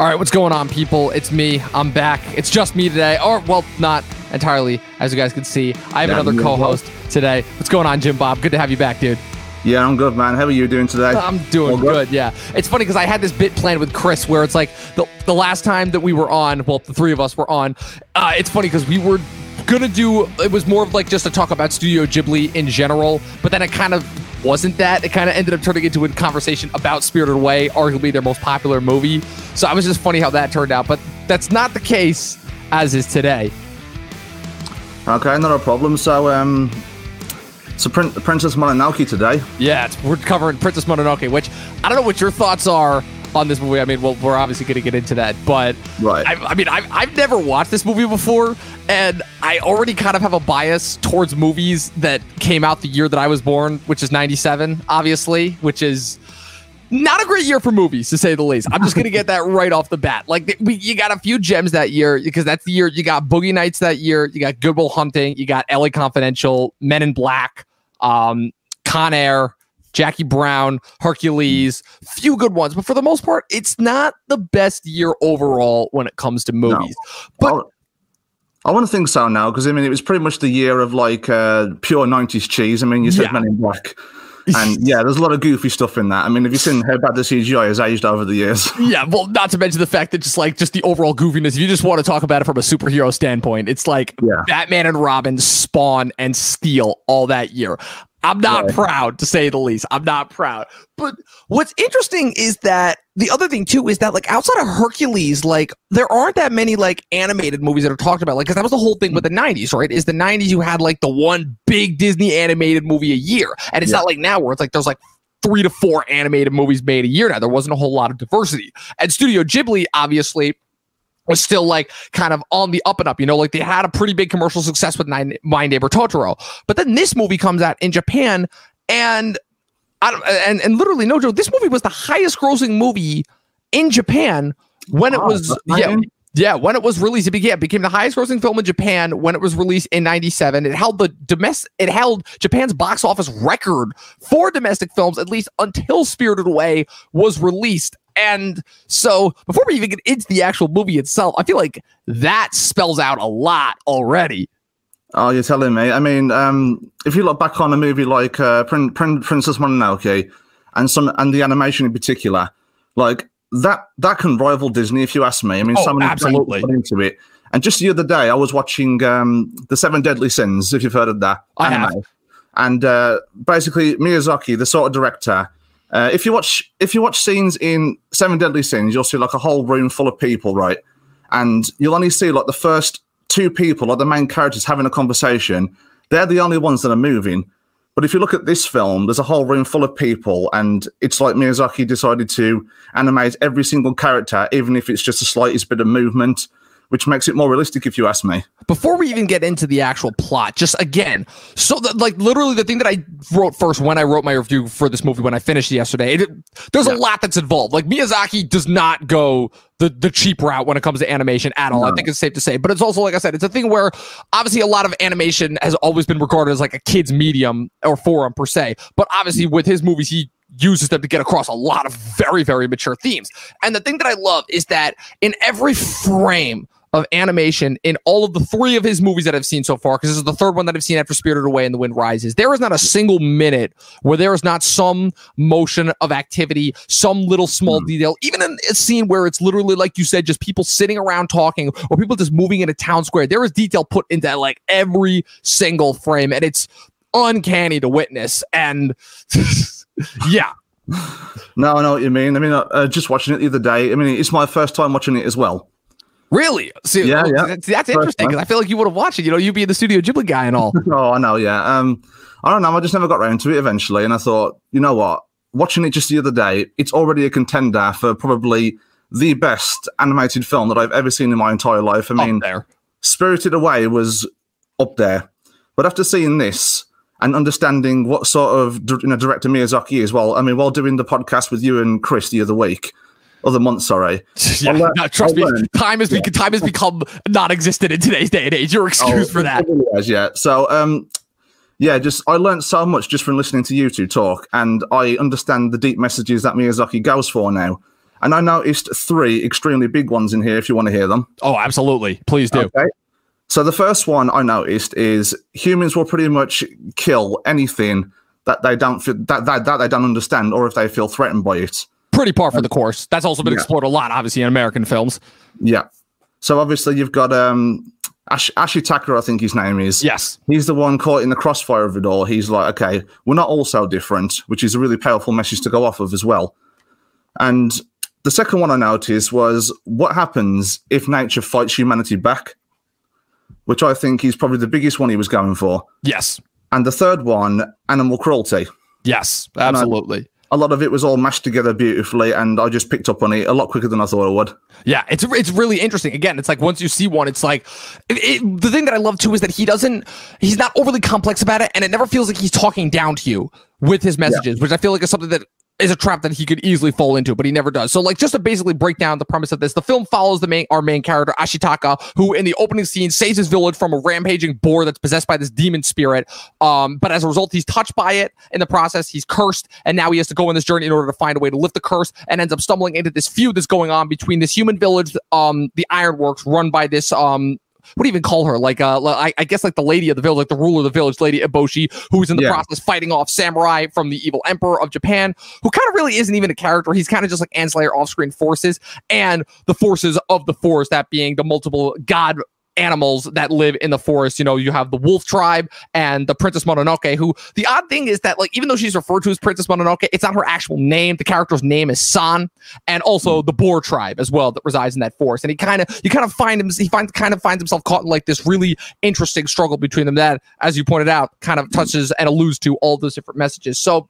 All right, what's going on, people? It's me. I'm back. It's just me today. Or, well, not entirely, as you guys can see. I have Yeah, another co host today. What's going on, Jimbob? Good to have you back, dude. Yeah, I'm good, man. How are you doing today? I'm doing All good, yeah. It's funny because I had this bit planned with Chris where it's like the, the last time that we were on, well, the three of us were on, uh, it's funny because we were gonna do, it was more of like just to talk about Studio Ghibli in general, but then it kind of wasn't that. It kind of ended up turning into a conversation about Spirited Away, arguably their most popular movie. So I was just funny how that turned out, but that's not the case as is today. Okay, not a problem. So, um, so Prin- Princess Mononoke today. Yeah, we're covering Princess Mononoke, which I don't know what your thoughts are on this movie. I mean, well, we're obviously going to get into that, but Right. I, I mean, I've, I've never watched this movie before, and I already kind of have a bias towards movies that came out the year that I was born, which is 97, obviously, which is not a great year for movies to say the least. I'm just gonna get that right off the bat. Like we, you got a few gems that year because that's the year you got Boogie Nights that year. You got Good Will Hunting. You got LA Confidential, Men in Black, um, Con Air, Jackie Brown, Hercules. Few good ones, but for the most part, it's not the best year overall when it comes to movies. But Well, I want to think so now because I mean it was pretty much the year of like uh, pure '90s cheese. I mean, you said Yeah. Men in Black, and yeah, there's a lot of goofy stuff in that. I mean, have you seen how bad the CGI has aged over the years? Yeah, well, not to mention the fact that just like just the overall goofiness. If you just want to talk about it from a superhero standpoint, it's like Yeah. Batman and Robin, Spawn, and Steel all that year. I'm not Right. proud to say the least. I'm not proud. But what's interesting is that the other thing too is that like outside of Hercules, like there aren't that many like animated movies that are talked about. Like, because that was the whole thing with the '90s, right? Is the '90s you had like the one big Disney animated movie a year, and it's Yeah. not like now where it's like there's like three to four animated movies made a year now. There wasn't a whole lot of diversity. And Studio Ghibli, obviously, was still like kind of on the up and up. You know, like they had a pretty big commercial success with Nine, My Neighbor Totoro. But then this movie comes out in Japan and I don't, and, and literally, no joke, this movie was the highest grossing movie in Japan when it was, yeah. Yeah, when it was released, it became, it became the highest grossing film in Japan when it was released in 97. It held the domestic it held Japan's box office record for domestic films at least until Spirited Away was released. And so before we even get into the actual movie itself, I feel like that spells out a lot already. Oh, you're telling me. I mean, um, if you look back on a movie like uh, Prin- Prin- Princess Mononoke and some and the animation in particular, like that that can rival Disney if you ask me. I mean, Oh, so many absolutely. into it. And just the other day, I was watching um, the Seven Deadly Sins. If you've heard of that, I have. And uh, basically, Miyazaki, the sort of director, uh, if you watch if you watch scenes in Seven Deadly Sins, you'll see like a whole room full of people, right? And you'll only see like the first two people, like the main characters, having a conversation. They're the only ones that are moving. But if you look at this film, there's a whole room full of people, and it's like Miyazaki decided to animate every single character, even if it's just the slightest bit of movement, which makes it more realistic, if you ask me. before we even get into the actual plot, just again, so that like literally the thing that I wrote first when I wrote my review for this movie when I finished yesterday, it, there's a lot that's involved. Like Miyazaki does not go the the cheap route when it comes to animation at all. I think it's safe to say, but it's also like I said, it's a thing where obviously a lot of animation has always been regarded as like a kid's medium or forum per se, but obviously with his movies he uses them to get across a lot of very very mature themes. And the thing that I love is that in every frame of animation in all of the three of his movies that I've seen so far, because this is the third one that I've seen after Spirited Away and The Wind Rises. There is not a single minute where there is not some motion of activity, some little small detail, even in a scene where it's literally, like you said, just people sitting around talking or people just moving in a town square. There is detail put into like every single frame, and it's uncanny to witness. And yeah, No, I know what you mean. I mean, uh, uh, just watching it the other day. I mean, it's my first time watching it as well. Really. See, Yeah, yeah. That's, that's interesting because I feel like you would have watched it. You know, you'd be the Studio Ghibli guy and all. Oh, I know, yeah. Um, I don't know. I just never got around to it eventually, and I thought, you know what? Watching it just the other day, it's already a contender for probably the best animated film that I've ever seen in my entire life. I mean, there. Spirited Away was up there, but after seeing this and understanding what sort of you know, director Miyazaki is, well, I mean, while doing the podcast with you and Chris the other week, other month, sorry. Yeah, learn- no, trust I'll me, learn. time has be- time has become non-existent in today's day and age. You're excused for that. yeah. So, um, yeah, just I learned so much just from listening to you two talk, and I understand the deep messages that Miyazaki goes for now. and I noticed three extremely big ones in here. If you want to hear them. Oh, absolutely. Please do. Okay. So the first one I noticed is humans will pretty much kill anything that they don't feel, that, that that they don't understand or if they feel threatened by it. Pretty par for the course. That's also been Yeah. explored a lot, obviously, in American films. Yeah. So obviously you've got um Ash- Ashitaka, I think his name is. Yes. He's the one caught in the crossfire of it all. He's like, okay, we're not all so different, which is a really powerful message to go off of as well. And the second one I noticed was what happens if nature fights humanity back, which I think is probably the biggest one he was going for. Yes. And the third one, animal cruelty. Yes. Absolutely. A lot of it was all mashed together beautifully, and I just picked up on it a lot quicker than I thought I would. Yeah, it's it's really interesting. Again, it's like once you see one, it's like it, it, the thing that I love too is that he doesn't he's not overly complex about it, and it never feels like he's talking down to you with his messages, which I feel like is something that is a trap that he could easily fall into, but he never does. So, like, just to basically break down the premise of this, the film follows the main our main character Ashitaka, who in the opening scene saves his village from a rampaging boar that's possessed by this demon spirit. Um, but as a result, he's touched by it. In the process, he's cursed, and now he has to go on this journey in order to find a way to lift the curse, and ends up stumbling into this feud that's going on between this human village, um, the Ironworks, run by this um what do you even call her? Like, uh, I, I guess like the lady of the village, like the ruler of the village, Lady Eboshi, who's in the Yeah. process fighting off samurai from the evil emperor of Japan, who kind of really isn't even a character. He's kind of just like ancillary off-screen forces and the forces of the forest, that being the multiple god animals that live in the forest. You know, you have the wolf tribe and the Princess Mononoke, who the odd thing is that, like, even though she's referred to as Princess Mononoke, it's not her actual name. The character's name is San, and also hmm. the boar tribe as well that resides in that forest. And he kind of, you kind of find him, he finds kind of finds himself caught in like this really interesting struggle between them that, as you pointed out, kind of touches and alludes to all those different messages. So,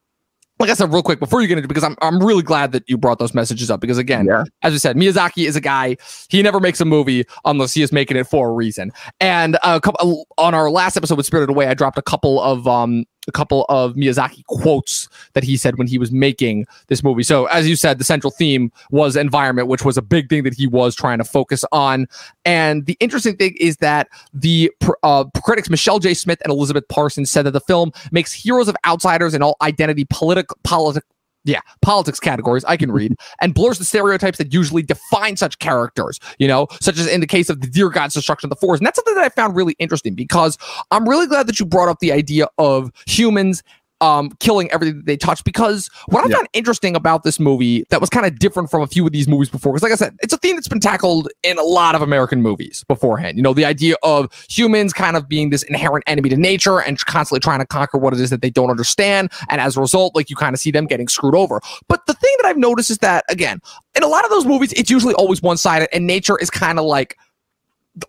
like I said, real quick before you get into, because I'm I'm really glad that you brought those messages up because again, Yeah. as we said, Miyazaki is a guy. He never makes a movie unless he is making it for a reason. And a couple on our last episode with Spirited Away, I dropped a couple of um a couple of Miyazaki quotes that he said when he was making this movie. So as you said, the central theme was environment, which was a big thing that he was trying to focus on. And the interesting thing is that the uh, critics Michelle J. Smith and Elizabeth Parsons said that the film makes heroes of outsiders and all identity, political, politic, yeah, politics categories I can read, and blurs the stereotypes that usually define such characters, you know, such as in the case of the Deer God's destruction of the forest. And that's something that I found really interesting because I'm really glad that you brought up the idea of humans um, killing everything that they touch because what I Yeah. found interesting about this movie that was kind of different from a few of these movies before, because like I said, it's a theme that's been tackled in a lot of American movies beforehand. You know, the idea of humans kind of being this inherent enemy to nature and constantly trying to conquer what it is that they don't understand. And as a result, like you kind of see them getting screwed over. But the thing that I've noticed is that, again, in a lot of those movies, it's usually always one sided, and nature is kind of like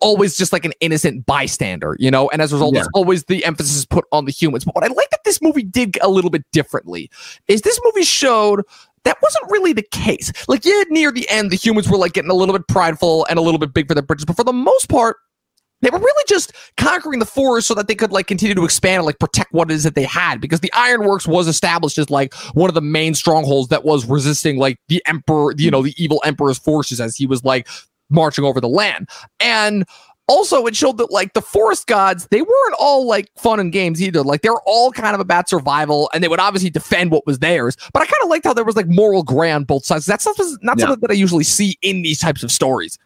always just like an innocent bystander, you know, and as a result, Yeah. it's always the emphasis is put on the humans. But what I like that this movie did a little bit differently is this movie showed that wasn't really the case. Like, yeah, near the end, the humans were like getting a little bit prideful and a little bit big for their britches, but for the most part, they were really just conquering the forest so that they could like continue to expand and like protect what it is that they had because the ironworks was established as like one of the main strongholds that was resisting like the emperor you hmm. know the evil emperor's forces as he was like marching over the land and also it showed that like the forest gods they weren't all like fun and games either like they were all kind of about survival and they would obviously defend what was theirs but i kind of liked how there was like moral gray on both sides that's not, not Yeah. something that i usually see in these types of stories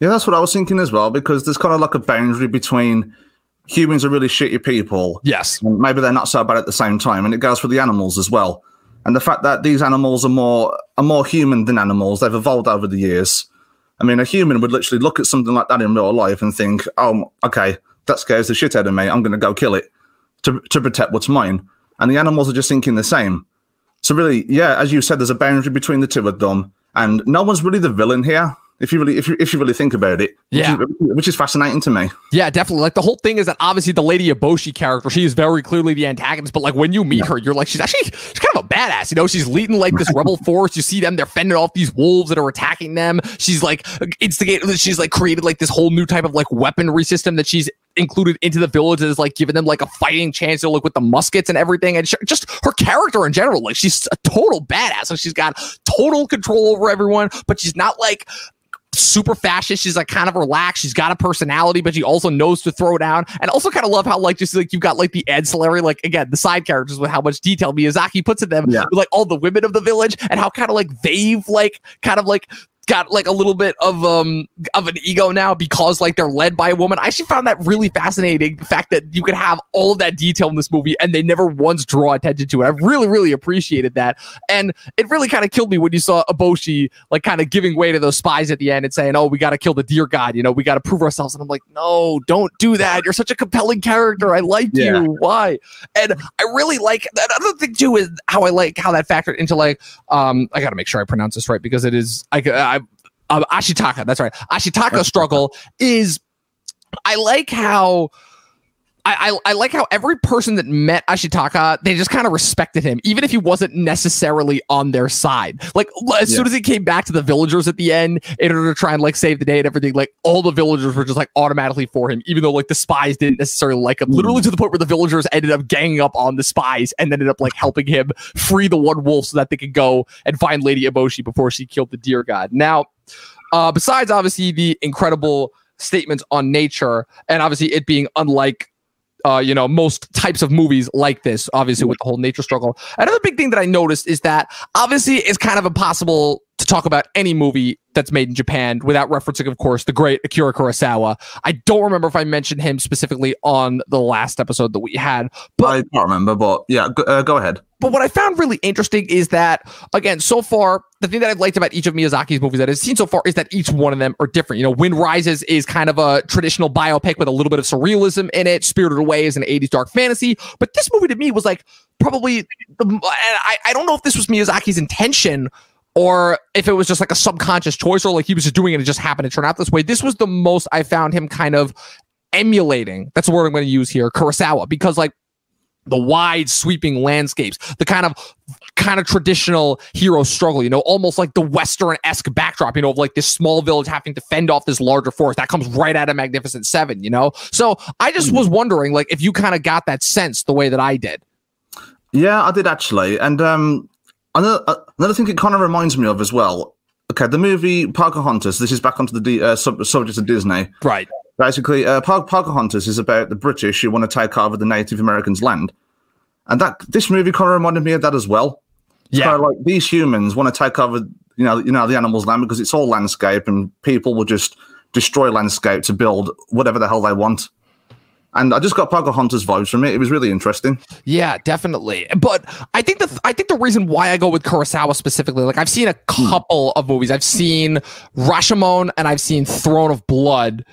Yeah, that's what I was thinking as well, because there's kind of like a boundary between humans are really shitty people, yes and maybe they're not so bad at the same time, and it goes for the animals as well. And the fact that these animals are more are more human than animals, they've evolved over the years. I mean, a human would literally look at something like that in real life and think, "Oh, okay, that scares the shit out of me. I'm going to go kill it to to protect what's mine." And the animals are just thinking the same. So really, yeah, as you said, there's a boundary between the two of them, and no one's really the villain here. If you really, if you, if you really think about it, which Yeah. is, which is fascinating to me. Yeah, definitely. Like the whole thing is that obviously the Lady Eboshi character, she is very clearly the antagonist, but like when you meet her, you're like, she's actually she's kind of a badass. You know, she's leading like this rebel force. You see them, they're fending off these wolves that are attacking them. She's like instigated, she's like created like this whole new type of like weaponry system that she's included into the village that is like giving them like a fighting chance to look with the muskets and everything. And sh- just her character in general, like she's a total badass. Like she's got total control over everyone, but she's not like super fascist. She's like kind of relaxed. She's got a personality, but she also knows to throw down. And also kind of love how like just like you've got like the ancillary, like again, the side characters with how much detail Miyazaki puts in them, Yeah. with, like all the women of the village and how kind of like they've like kind of like got like a little bit of um of an ego now because like they're led by a woman. I actually found that really fascinating. The fact that you could have all of that detail in this movie and they never once draw attention to it. I really, really appreciated that. And it really kind of killed me when you saw Eboshi like kind of giving way to those spies at the end and saying, Oh, we gotta kill the deer god, you know, we gotta prove ourselves. And I'm like, no, don't do that. You're such a compelling character. I like Yeah. you. Why? And I really like that other thing too is how I like how that factored into like um I gotta make sure I pronounce this right because it is I I um, Ashitaka, that's right. Ashitaka struggle is I like how I, I, I like how every person that met Ashitaka, they just kind of respected him, even if he wasn't necessarily on their side. Like as soon as he came back to the villagers at the end in order to try and like save the day and everything, like all the villagers were just like automatically for him, even though like the spies didn't necessarily like him. Literally to the point where the villagers ended up ganging up on the spies and ended up like helping him free the one wolf so that they could go and find Lady Eboshi before she killed the deer god. Now, uh, besides obviously the incredible statements on nature and obviously it being unlike uh, you know, most types of movies like this, obviously with the whole nature struggle. Another big thing that I noticed is that obviously it's kind of impossible to talk about any movie that's made in Japan without referencing, of course, the great Akira Kurosawa. I don't remember if I mentioned him specifically on the last episode that we had, but I can't remember, but yeah, go, uh, go ahead. but what I found really interesting is that, again, so far, the thing that I've liked about each of Miyazaki's movies that I've seen so far is that each one of them are different. You know, Wind Rises is kind of a traditional biopic with a little bit of surrealism in it. Spirited Away is an 80s dark fantasy. But this movie to me was like probably, the, and I, I don't know if this was Miyazaki's intention or if it was just like a subconscious choice or like he was just doing it and it just happened to turn out this way. This was the most I found him kind of emulating. That's the word I'm going to use here, Kurosawa, because like the wide sweeping landscapes, the kind of kind of traditional hero struggle, you know, almost like the western-esque backdrop, you know, of like this small village having to fend off this larger force. That comes right out of Magnificent Seven, you know? So I just was wondering, like, if you kind of got that sense the way that I did. Yeah, I did actually. And um, another, uh, another thing it kind of reminds me of as well. Okay, the movie Pocahontas. This is back onto the D- uh, sub- subject of Disney. Right. Basically, uh, Po- Pocahontas is about the British who want to take over the Native Americans' land, and that this movie kind of reminded me of that as well. It's Yeah. kind of like these humans want to take over, you know, you know, the animals' land because it's all landscape, and people will just destroy landscape to build whatever the hell they want. And I just got Pocahontas vibes from it. It was really interesting. Yeah, definitely. But I think the I think the reason why I go with Kurosawa specifically, like I've seen a hmm. couple of movies. I've seen Rashomon and I've seen Throne of Blood.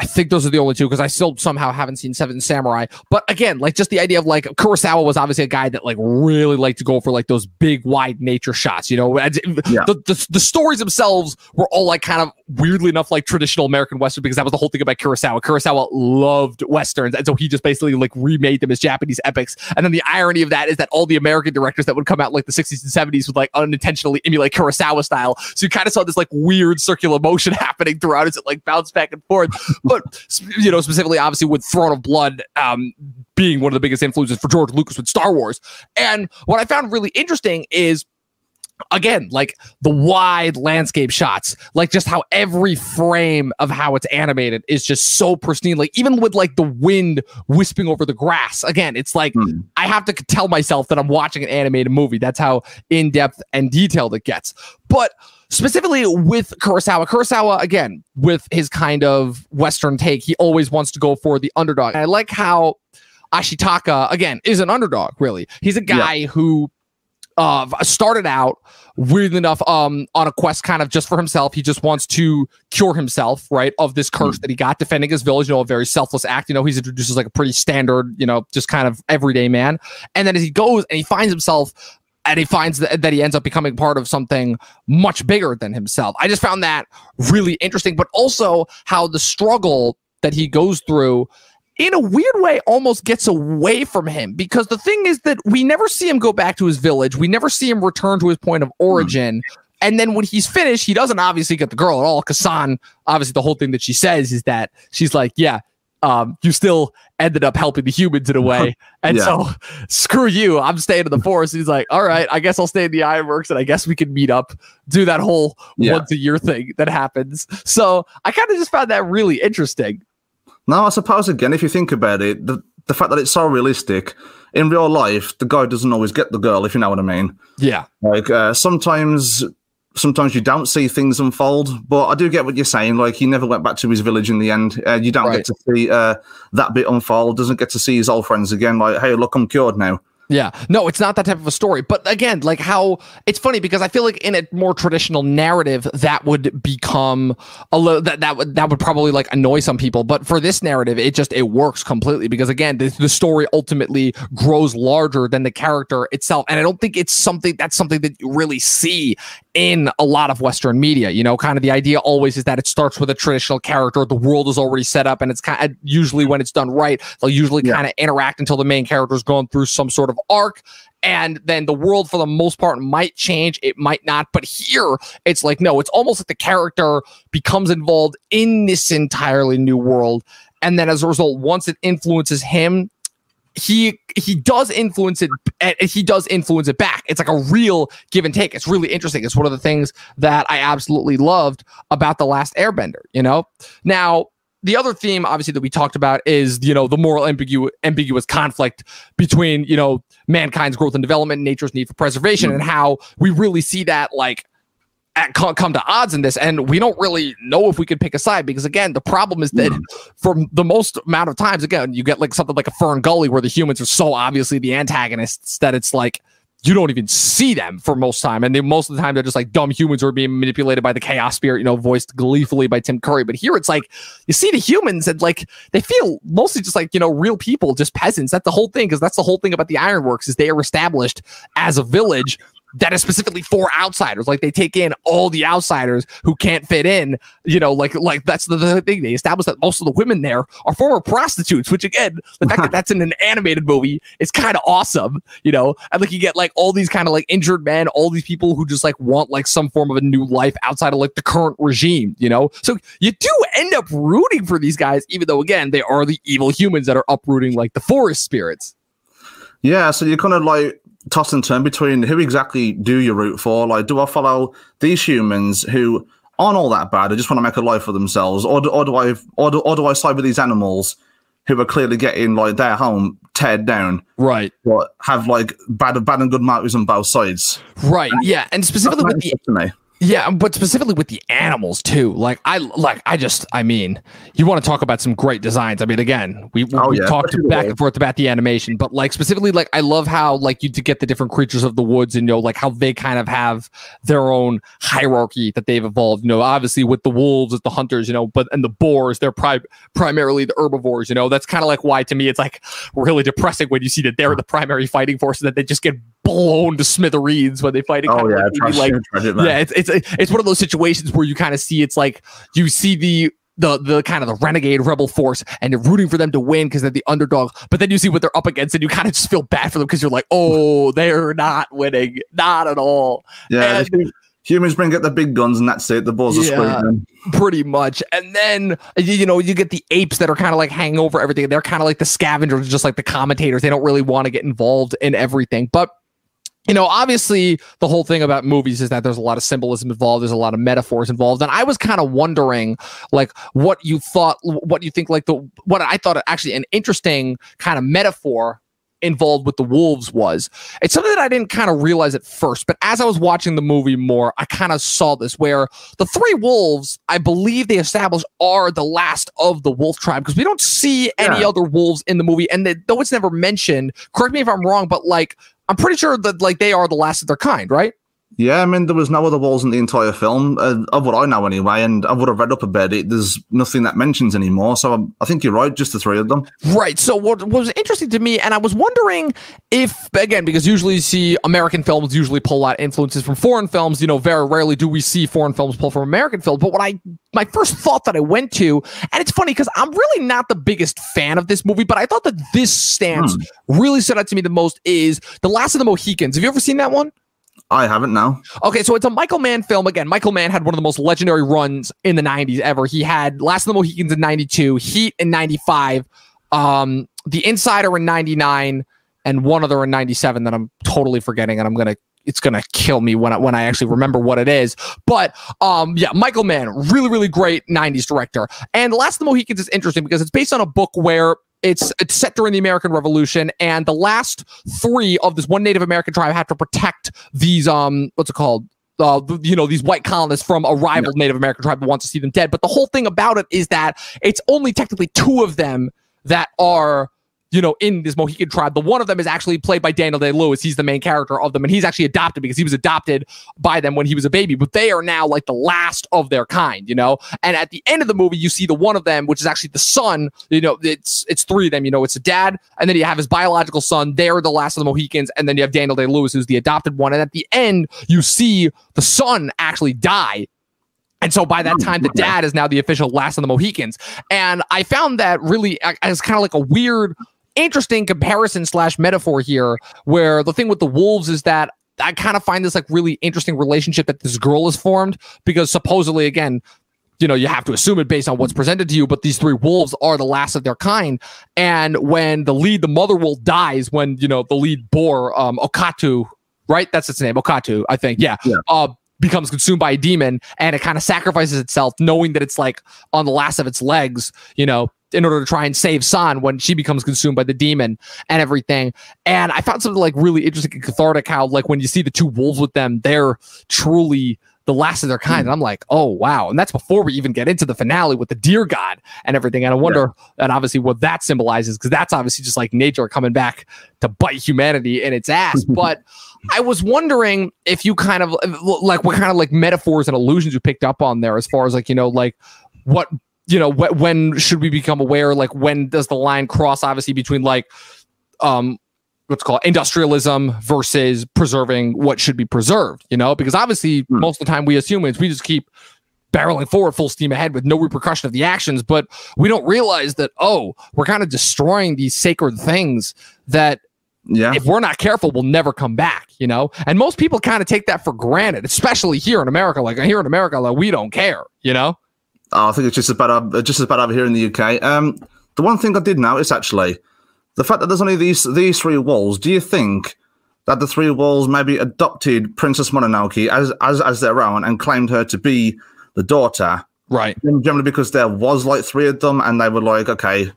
I think those are the only two because I still somehow haven't seen Seven Samurai. But again, like just the idea of like Kurosawa was obviously a guy that like really liked to go for like those big wide nature shots. You know, And Yeah. the, the the stories themselves were all like kind of weirdly enough like traditional American western because that was the whole thing about Kurosawa. Kurosawa loved westerns, and so he just basically like remade them as Japanese epics. And then the irony of that is that all the American directors that would come out like the 60s and 70s would like unintentionally emulate Kurosawa style. So you kind of saw this like weird circular motion happening throughout as it like bounced back and forth. But you know, specifically, obviously, with Throne of Blood um, being one of the biggest influences for George Lucas with Star Wars. And what I found really interesting is again like the wide landscape shots like just how every frame of how it's animated is just so pristine like even with like the wind wisping over the grass again it's like Hmm. i have to tell myself that i'm watching an animated movie that's how in-depth and detailed it gets but specifically with kurosawa. Kurosawa again with his kind of western take he always wants to go for the underdog. And i like how ashitaka again is an underdog really. He's a guy who uh started out weirdly enough um on a quest kind of just for himself. He just wants to cure himself right of this curse that he got defending his village you know a very selfless act. You know he's introduced as like a pretty standard you know just kind of everyday man. And then as he goes and he finds himself and he finds that, that he ends up becoming part of something much bigger than himself. I just found that really interesting but also how the struggle that he goes through in a weird way almost gets away from him. Because the thing is that we never see him go back to his village. We never see him return to his point of origin. And then when he's finished he doesn't obviously get the girl at all. Kasan obviously the whole thing that she says is that she's like yeah um, you still ended up helping the humans in a way. And Yeah. so, screw you. I'm staying in the forest. He's like, all right, I guess I'll stay in the Ironworks, and I guess we can meet up, do that whole Yeah. once a year thing that happens. So I kind of just found that really interesting. Now, I suppose again, if you think about it, the, the fact that it's so realistic in real life, the guy doesn't always get the girl, if you know what I mean. Yeah. Like uh, sometimes, sometimes you don't see things unfold, but I do get what you're saying. Like he never went back to his village in the end. Uh, you don't Right. get to see uh, that bit unfold. Doesn't get to see his old friends again. Like, hey, look, I'm cured now. Yeah. No, it's not that type of a story. But again, like how it's funny because I feel like in a more traditional narrative that would become a little that that would that would probably like annoy some people. But for this narrative, it just it works completely because again, the, the story ultimately grows larger than the character itself. And I don't think it's something that's something that you really see in a lot of Western media. You know, kind of the idea always is that it starts with a traditional character, the world is already set up, and it's kind of usually when it's done right, they'll usually Yeah. kind of interact until the main character's gone through some sort of arc. And then the world, for the most part, might change. It might not. But here, it's like, no, it's almost like the character becomes involved in this entirely new world. And then as a result, once it influences him, he he does influence it and he does influence it back. It's like a real give and take. It's really interesting. It's one of the things that i absolutely loved about the last airbender you know? Now the other theme obviously that we talked about is you know the moral ambigu- ambiguous conflict between you know mankind's growth and development and nature's need for preservation hmm. and how we really see that like at, co- come to odds in this and we don't really know if we could pick a side because again the problem is that hmm. for the most amount of times again you get like something like a fern gully where the humans are so obviously the antagonists that it's like you don't even see them for most time and they most of the time they're just like dumb humans who are being manipulated by the chaos spirit you know voiced gleefully by tim curry. But here it's like you see the humans and like they feel mostly just like you know real people just peasants. That's the whole thing because that's the whole thing about the ironworks is they are established as a village that is specifically for outsiders. Like they take in all the outsiders who can't fit in. You know, like like that's the, the thing. They establish that most of the women there are former prostitutes, which again, the fact that that's in an animated movie is kind of awesome. You know, and like you get like all these kind of like injured men, all these people who just like want like some form of a new life outside of like the current regime. You know, so you do end up rooting for these guys, even though again they are the evil humans that are uprooting like the forest spirits. Yeah, so you're kind of like toss and turn between who exactly do you root for? Like, do I follow these humans who aren't all that bad? They just want to make a life for themselves, or do, or do I or do, or do I side with these animals who are clearly getting like their home teared down, Right. but have like bad bad and good motives on both sides? Right. Yeah. And specifically with the That's to me. Yeah, but specifically with the animals too. Like I like I just I mean, you want to talk about some great designs. I mean, again, we, Oh, we yeah, talked back and forth about the animation, but like specifically like I love how like you to get the different creatures of the woods and you know like how they kind of have their own hierarchy that they've evolved. You know, obviously with the wolves, it's the hunters, you know, but and the boars, they're pri- primarily the herbivores, you know. That's kind of like why to me it's like really depressing when you see that they're the primary fighting force and that they just get blown to smithereens when they fight. It Oh yeah, like, maybe, like tragic, man. yeah, it's it's it's one of those situations where you kind of see it's like you see the the the kind of the renegade rebel force and you're rooting for them to win because they're the underdog, but then you see what they're up against and you kind of just feel bad for them because you're like, oh, they're not winning, not at all, yeah. and- humans bring out the big guns and that's it. The balls Yeah. are screaming. pretty much. And then you, you know you get the apes that are kind of like hanging over everything. They're kind of like the scavengers, just like the commentators. They don't really want to get involved in everything, but you know, obviously the whole thing about movies is that there's a lot of symbolism involved, there's a lot of metaphors involved. And I was kind of wondering like what you thought what you think like the what I thought actually an interesting kind of metaphor involved with the wolves was. It's something that I didn't kind of realize at first, but as I was watching the movie more, I kind of saw this where the three wolves, I believe they established are the last of the wolf tribe because we don't see any Yeah. other wolves in the movie. And they, though it's never mentioned, correct me if I'm wrong, but like I'm pretty sure that like they are the last of their kind, right? Yeah, I mean, there was no other walls in the entire film, uh, of what I know anyway, and I would have read up about it. There's nothing that mentions anymore, so I'm, I think you're right, just the three of them. Right. So what, what was interesting to me, and I was wondering if, again, because usually you see American films usually pull out influences from foreign films. You know, very rarely do we see foreign films pull from American films. But what I, my first thought that I went to, and it's funny because I'm really not the biggest fan of this movie, but I thought that this stance really stood out to me the most is The Last of the Mohicans. Have you ever seen that one? I haven't now. Okay, so it's a Michael Mann film. Again, Michael Mann had one of the most legendary runs in the 90s ever. He had Last of the Mohicans in 92, Heat in 95, um, The Insider in 99, and one other in 97 that I'm totally forgetting, and I'm to it's gonna kill me when I when I actually remember what it is. But um, yeah, Michael Mann, really really great '90s director. And Last of the Mohicans is interesting because it's based on a book where it's it's set during the American Revolution, and the last three of this one Native American tribe have to protect these um what's it called uh, you know, these white colonists from a rival yeah. Native American tribe that wants to see them dead. But the whole thing about it is that it's only technically two of them that are you know, in this Mohican tribe. The one of them is actually played by Daniel Day Lewis. He's the main character of them, and he's actually adopted because he was adopted by them when he was a baby. But they are now like the last of their kind, you know. And at the end of the movie, you see the one of them, which is actually the son. You know, it's it's three of them. You know, it's a dad, and then you have his biological son. They're the last of the Mohicans, and then you have Daniel Day Lewis, who's the adopted one. And at the end, you see the son actually die and so by that time, the dad is now the official last of the Mohicans. And I found that really as kind of like a weird interesting comparison slash metaphor here where the thing with the wolves is that I kind of find this like really interesting relationship that this girl has formed because supposedly again you know you have to assume it based on what's presented to you but these three wolves are the last of their kind. And when the lead the mother wolf dies when you know the lead boar um Okkoto right? That's its name Okkoto i think yeah, yeah. uh becomes consumed by a demon and it kind of sacrifices itself knowing that it's like on the last of its legs you know in order to try and save San when she becomes consumed by the demon and everything. And I found something like really interesting and cathartic how like when you see the two wolves with them, they're truly the last of their kind. And I'm like, oh wow. And that's before we even get into the finale with the deer god and everything. And I wonder, yeah. and obviously what that symbolizes, because that's obviously just like nature coming back to bite humanity in its ass. but I was wondering if you kind of like what kind of like metaphors and allusions you picked up on there as far as like, you know, like what you know wh- when should we become aware like when does the line cross obviously between like um what's called industrialism versus preserving what should be preserved you know because obviously hmm. most of the time we assume it's we just keep barreling forward full steam ahead with no repercussion of the actions but we don't realize that oh we're kind of destroying these sacred things that yeah. If we're not careful, we'll never come back, you know? And most people kind of take that for granted, especially here in America. Like here in America, like we don't care, you know? Oh, I think it's just as bad, just as bad over here in the UK. Um, the one thing I did notice actually, the fact that there's only these these three walls. Do you think that the three walls maybe adopted Princess Mononoke as as as their own and claimed her to be the daughter? Right. Generally, because there was like three of them, and they were like, okay,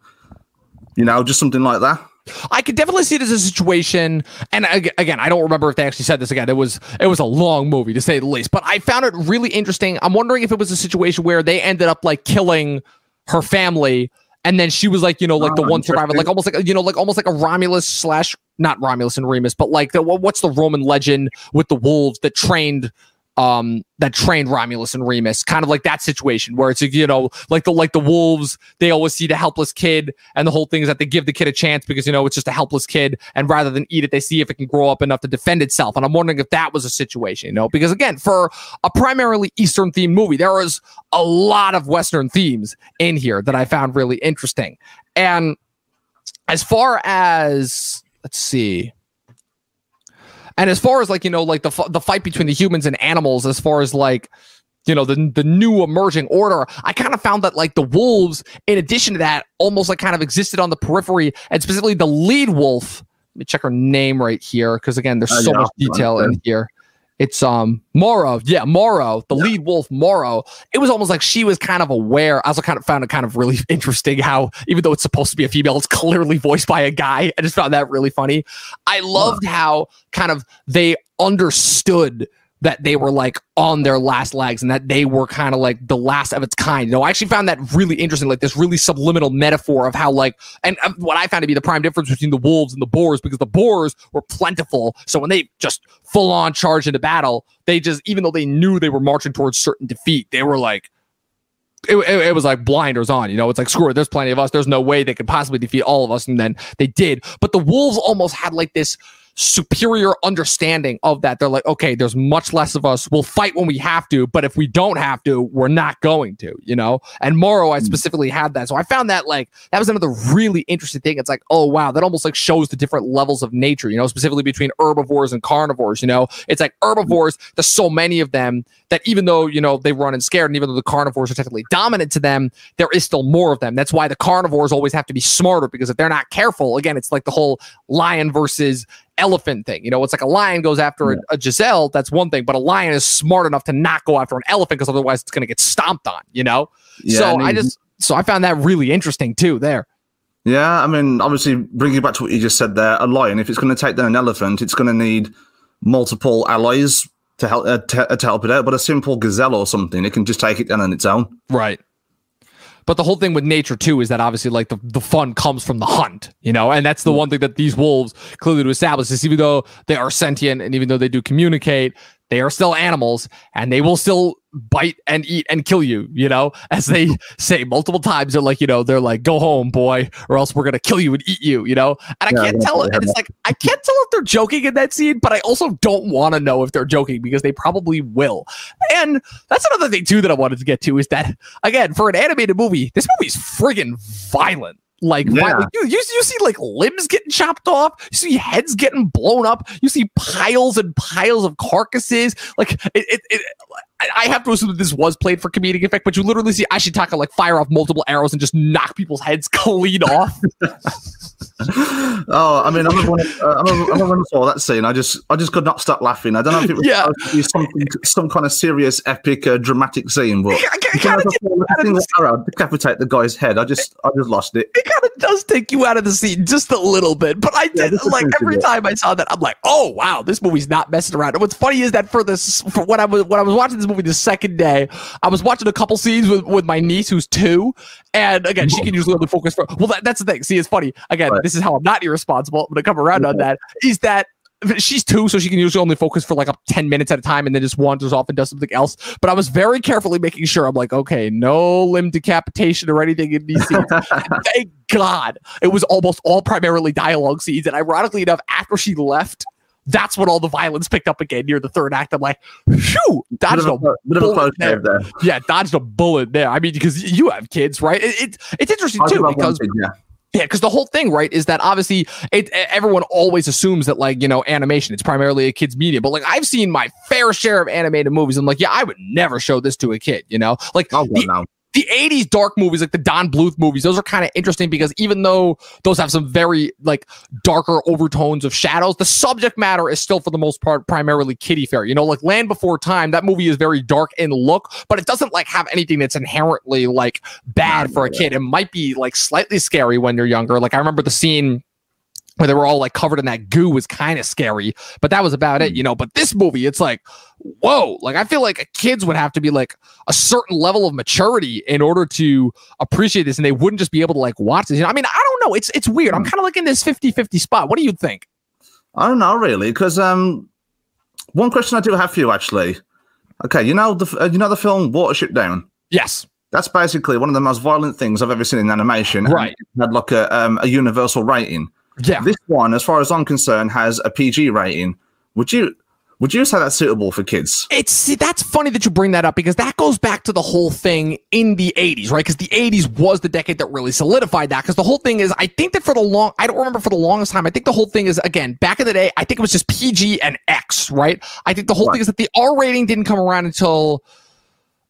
you know, just something like that. I could definitely see it as a situation, and again, I don't remember if they actually said this again. It was it was a long movie to say the least, but I found it really interesting. I'm wondering if it was a situation where they ended up like killing her family, and then she was like, you know, like the oh, one survivor, like almost like you know, like almost like a Romulus slash not Romulus and Remus, but like the what's the Roman legend with the wolves that trained um that trained Romulus and Remus, kind of like that situation where it's you know like the like the wolves, they always see the helpless kid, and the whole thing is that they give the kid a chance because you know it's just a helpless kid, and rather than eat it, they see if it can grow up enough to defend itself. And I'm wondering if that was a situation, you know, because again, for a primarily Eastern themed movie, there was a lot of Western themes in here that I found really interesting. And as far as let's see and as far as like you know, like the the fight between the humans and animals, as far as like you know the the new emerging order i kind of found that like the wolves in addition to that almost like kind of existed on the periphery and specifically the lead wolf. Let me check her name right here because again there's uh, so yeah, much detail in here it's um Moro, yeah, Moro, the yeah. lead wolf Moro. It was almost like she was kind of aware. I also kind of found it kind of really interesting how even though it's supposed to be a female, it's clearly voiced by a guy. I just found that really funny. I loved yeah. how kind of they understood that they were like on their last legs and that they were kind of like the last of its kind. You know, I actually found that really interesting, like this really subliminal metaphor of how like, and uh, what I found to be the prime difference between the wolves and the boars, because the boars were plentiful. So when they just full on charged into battle, they just, even though they knew they were marching towards certain defeat, they were like, it, it, it, was like blinders on, you know. It's like screw it. There's plenty of us. There's no way they could possibly defeat all of us, and then they did. But the wolves almost had like this superior understanding of that. They're like, okay, there's much less of us. We'll fight when we have to, but if we don't have to, we're not going to, you know? And Moro, I hmm. specifically had that. So I found that like that was another really interesting thing. It's like, oh wow, that almost like shows the different levels of nature, you know, specifically between herbivores and carnivores, you know. It's like herbivores, there's so many of them that even though, you know, they run and scared, and even though the carnivores are technically dominant to them, there is still more of them. That's why the carnivores always have to be smarter because if they're not careful, again, it's like the whole lion versus elephant thing. You know, it's like a lion goes after yeah. a, a, gazelle, that's one thing, but a lion is smart enough to not go after an elephant because otherwise it's going to get stomped on, you know? Yeah, so I, mean, I just, so I found that really interesting too there. Yeah, I mean, obviously, bringing back to what you just said there, a lion, if it's going to take down an elephant, it's going to need multiple allies to help uh, to, to help it out. But a simple gazelle or something, it can just take it down on its own. Right. But the whole thing with nature too is that obviously like the, the fun comes from the hunt, you know, and that's the one thing that these wolves clearly do establish is even though they are sentient and even though they do communicate, they are still animals and they will still bite and eat and kill you, you know, as they say multiple times. They're like, you know, they're like, go home, boy, or else we're going to kill you and eat you, you know? And I yeah, can't tell. And it's like, I can't tell if they're joking in that scene, but I also don't want to know if they're joking because they probably will. And that's another thing, too, that I wanted to get to is that, again, for an animated movie, this movie's friggin' violent like, yeah. you, you, you see like limbs getting chopped off you see heads getting blown up you see piles and piles of carcasses like it, it, it I have to assume that this was played for comedic effect, but you literally see Ashitaka like fire off multiple arrows and just knock people's heads clean off. oh, I mean, I remember, when, uh, I, remember, I remember when I saw that scene. I just, I just could not stop laughing. I don't know if it was yeah. something, some kind of serious, epic, uh, dramatic scene, but I, I, the arrow decapitate the guy's head. I just, I just lost it. It kind of does take you out of the scene just a little bit, but I did yeah, like every time I saw that, I'm like, oh wow, this movie's not messing around. And what's funny is that for this, for when I was when I was watching this movie the second day, I was watching a couple scenes with with my niece who's two, and again, she can usually only focus for. Well, that, that's the thing. See, it's funny. Again, right. this is how I'm not irresponsible. I'm gonna come around on that. Is that she's two, so she can usually only focus for like up 10 minutes at a time and then just wanders off and does something else. But I was very carefully making sure I'm like, okay, no limb decapitation or anything in these scenes. thank God it was almost all primarily dialogue scenes. And ironically enough, after she left, that's when all the violence picked up again near the third act. I'm like, phew, dodged a, a, bullet there. there. Yeah, dodged a bullet there. I mean, because you have kids, right? It, it it's interesting too because. yeah yeah, because the whole thing, right, is that obviously it, everyone always assumes that like you know animation, it's primarily a kid's media. But like I've seen my fair share of animated movies. I'm like, yeah, I would never show this to a kid. You know, like oh, the, the 80s dark movies like the don bluth movies those are kind of interesting because even though those have some very like darker overtones of shadows the subject matter is still for the most part primarily kiddie fair you know like land before time that movie is very dark in look but it doesn't like have anything that's inherently like bad for a kid it might be like slightly scary when you're younger like i remember the scene where they were all like covered in that goo was kind of scary, but that was about it, hmm. you know. But this movie, it's like, whoa, like I feel like kids would have to be like a certain level of maturity in order to appreciate this, and they wouldn't just be able to like watch this. You know? I mean, I don't know. It's it's weird. I'm hmm. kind of like in this 50 50 spot. What do you think? I don't know, really, because um, one question I do have for you actually. Okay, you know the uh, you know the film Watership Down. Yes. That's basically one of the most violent things I've ever seen in animation. Right. Had like a um, a universal rating. Yeah. This one, as far as I'm concerned, has a PG rating. Would you would you say that's suitable for kids? It's see, that's funny that you bring that up because that goes back to the whole thing in the 80s, right? Because the 80s was the decade that really solidified that. Because the whole thing is, I think that for the long, I don't remember for the longest time. I think the whole thing is again back in the day. I think it was just PG and X, right? I think the whole right. thing is that the R rating didn't come around until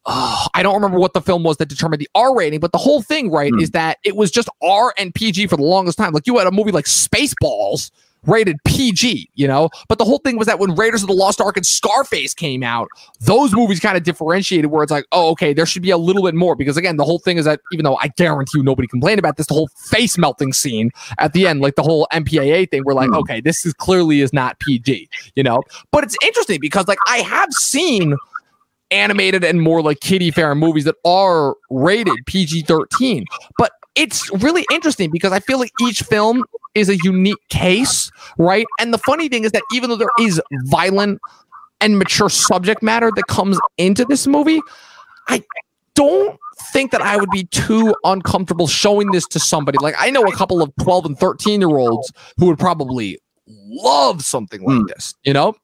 uh, I don't remember what the film was that determined the R rating, but the whole thing, right, mm. is that it was just R and PG for the longest time. Like you had a movie like Spaceballs rated PG, you know? But the whole thing was that when Raiders of the Lost Ark and Scarface came out, those movies kind of differentiated where it's like, oh, okay, there should be a little bit more. Because again, the whole thing is that even though I guarantee you nobody complained about this, the whole face melting scene at the end, like the whole MPAA thing, we're like, mm. okay, this is clearly is not PG, you know? But it's interesting because like I have seen animated and more like kiddie fair movies that are rated PG 13. But it's really interesting because I feel like each film is a unique case, right? And the funny thing is that even though there is violent and mature subject matter that comes into this movie, I don't think that I would be too uncomfortable showing this to somebody. Like I know a couple of 12 and 13 year olds who would probably love something like Mm. this, you know?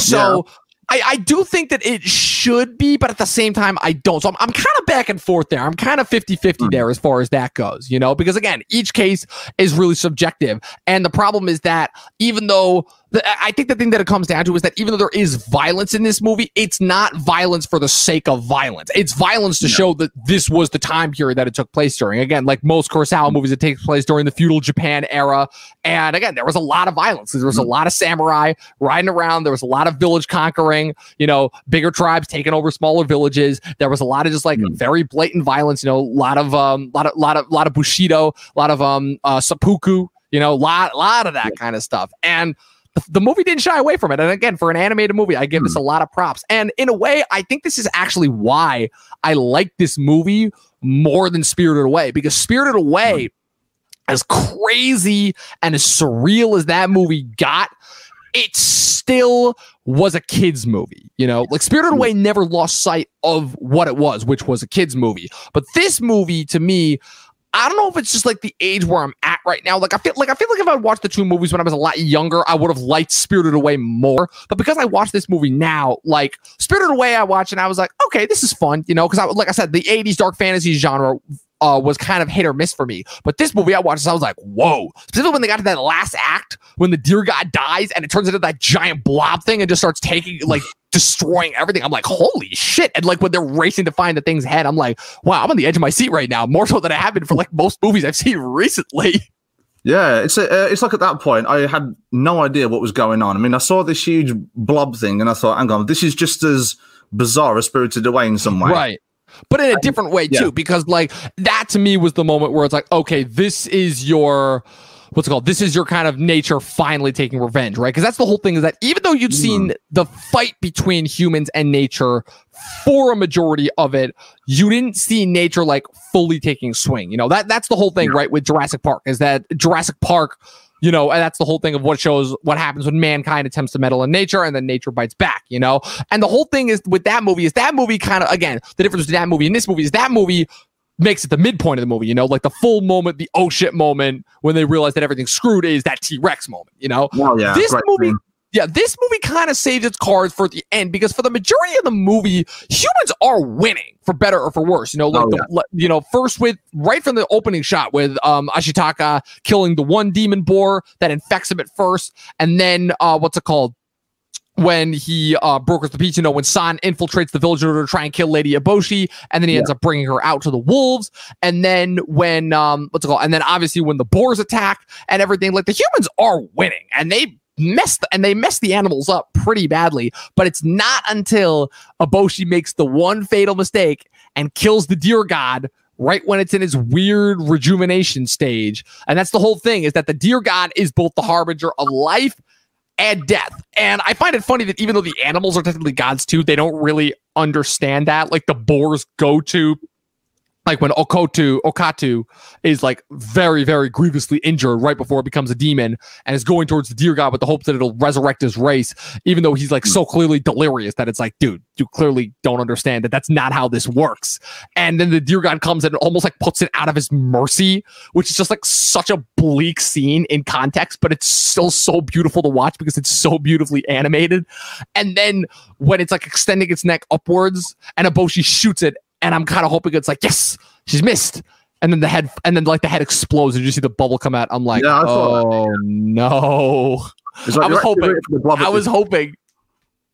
So I, I do think that it should be, but at the same time, I don't. So I'm, I'm kind of back and forth there. I'm kind of 50 50 Mm. there as far as that goes, you know, because again, each case is really subjective. And the problem is that even though the, I think the thing that it comes down to is that even though there is violence in this movie, it's not violence for the sake of violence. It's violence to Yeah. show that this was the time period that it took place during. Again, like most Kurosawa movies, it takes place during the feudal Japan era. And again, there was a lot of violence. There was a lot of samurai riding around. There was a lot of village conquering, you know, bigger tribes taking over smaller villages. There was a lot of just like Mm. very blatant violence, you know, a lot of um lot of lot of lot of bushido, a lot of um uh seppuku, you know, lot lot of that kind of stuff. And the, the movie didn't shy away from it. And again, for an animated movie, I give this a lot of props. And in a way, I think this is actually why I like this movie more than Spirited Away because Spirited Away, as crazy and as surreal as that movie got, it still was a kids movie. You know, like Spirited Away never lost sight of what it was, which was a kids movie. But this movie, to me, I don't know if it's just like the age where I'm at right now. Like I feel like I feel like if I watched the two movies when I was a lot younger, I would have liked Spirited Away more. But because I watched this movie now, like Spirited Away, I watched and I was like, okay, this is fun, you know, because I like I said, the 80s dark fantasy genre uh, was kind of hit or miss for me. But this movie I watched, I was like, whoa. Specifically when they got to that last act, when the deer god dies and it turns into that giant blob thing and just starts taking, like, destroying everything. I'm like, holy shit. And like when they're racing to find the thing's head, I'm like, wow, I'm on the edge of my seat right now, more so than I have been for like most movies I've seen recently. Yeah, it's a, uh, it's like at that point I had no idea what was going on. I mean, I saw this huge blob thing and I thought, hang on, this is just as bizarre as Spirited Away in some way. Right. But in a different way yeah. too, because like that to me was the moment where it's like, okay, this is your what's it called? This is your kind of nature finally taking revenge, right? Because that's the whole thing is that even though you'd seen mm. the fight between humans and nature for a majority of it, you didn't see nature like fully taking swing. You know, that that's the whole thing, right? With Jurassic Park, is that Jurassic Park you know, and that's the whole thing of what shows what happens when mankind attempts to meddle in nature and then nature bites back, you know? And the whole thing is with that movie is that movie kind of, again, the difference between that movie and this movie is that movie makes it the midpoint of the movie, you know, like the full moment, the oh shit moment when they realize that everything's screwed is that T Rex moment, you know? Well, yeah. this great movie. Yeah, this movie kind of saves its cards for the end because for the majority of the movie, humans are winning for better or for worse. You know, like Oh, the, you know, first with right from the opening shot with um Ashitaka killing the one demon boar that infects him at first, and then uh what's it called? When he uh, brokers the peace, you know, when San infiltrates the village in order to try and kill Lady Eboshi, and then he ends up bringing her out to the wolves. And then when um, what's it called? And then obviously when the boars attack and everything, like the humans are winning, and they mess the, and they mess the animals up pretty badly. But it's not until Eboshi makes the one fatal mistake and kills the deer god right when it's in its weird rejuvenation stage. And that's the whole thing is that the deer god is both the harbinger of life and death. And I find it funny that even though the animals are technically gods too, they don't really understand that. Like the boars go to like when Okkoto Okkoto is like very very grievously injured right before it becomes a demon and is going towards the deer god with the hope that it'll resurrect his race even though he's like so hmm. clearly delirious that it's like dude you clearly don't understand that that's not how this works. And then the deer god comes and almost like puts it out of his mercy which is just like such a bleak scene in context but it's still so beautiful to watch because it's so beautifully animated. And then when it's like extending its neck upwards and Eboshi shoots it and I'm kind of hoping it's like, yes, she's missed. And then the head, and then like the head explodes, and you see the bubble come out. I'm like, Yeah, that. oh no! Like I was hoping- rooting for the blob at I was hoping.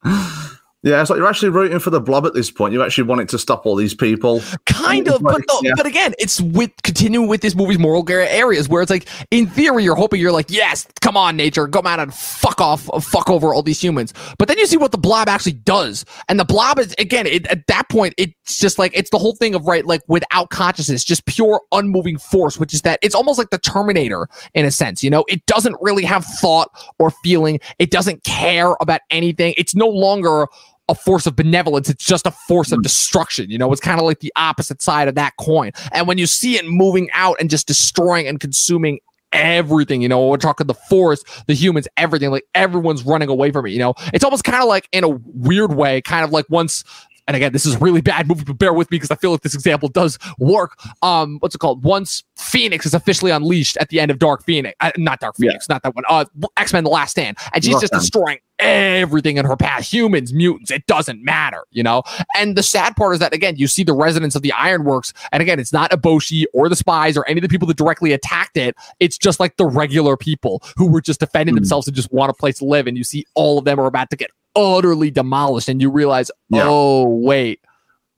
yeah, it's like you're actually rooting for the blob at this point. You actually want it to stop all these people. Kind of, but like, no, yeah. but again, it's with continuing with this movie's moral areas where it's like, in theory, you're hoping you're like, yes, come on, nature, come out and fuck off, fuck over all these humans. But then you see what the blob actually does, and the blob is again, it, at that point, it's just like it's the whole thing of right, like without consciousness, just pure unmoving force, which is that it's almost like the Terminator in a sense. You know, it doesn't really have thought or feeling. It doesn't care about anything. It's no longer a force of benevolence. It's just a force of destruction. You know, it's kind of like the opposite side of that coin. And when you see it moving out and just destroying and consuming everything, you know, we're talking the forest, the humans, everything, like everyone's running away from it. You know, it's almost kind of like in a weird way, kind of like once and again, this is a really bad movie, but bear with me because I feel like this example does work. Um, what's it called? Once Phoenix is officially unleashed at the end of Dark Phoenix, uh, not Dark Phoenix, yeah. not that one. Uh, X Men: The Last Stand, and she's just destroying everything in her path humans mutants it doesn't matter you know and the sad part is that again you see the residents of the ironworks and again it's not eboshi or the spies or any of the people that directly attacked it it's just like the regular people who were just defending mm. themselves and just want a place to live and you see all of them are about to get utterly demolished and you realize yeah. oh wait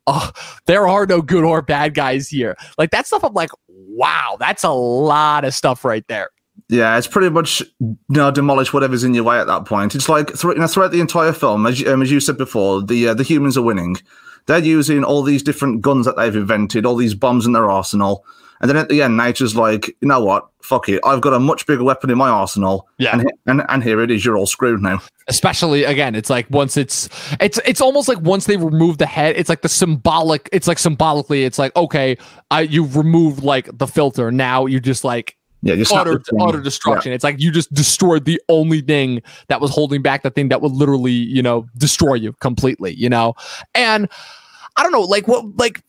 oh, there are no good or bad guys here. Like that stuff, I'm like, wow, that's a lot of stuff right there. Yeah, it's pretty much you know demolish whatever's in your way at that point. It's like th- you know, throughout the entire film, as you, um, as you said before, the uh, the humans are winning. They're using all these different guns that they've invented, all these bombs in their arsenal, and then at the end, nature's like, you know what? Fuck it, I've got a much bigger weapon in my arsenal. Yeah, and and, and here it is. You're all screwed now. Especially again, it's like once it's it's it's almost like once they remove the head, it's like the symbolic. It's like symbolically, it's like okay, I you've removed like the filter. Now you're just like yeah, just utter, utter destruction. Yeah. It's like you just destroyed the only thing that was holding back the thing that would literally, you know, destroy you completely, you know? And I don't know, like what, like,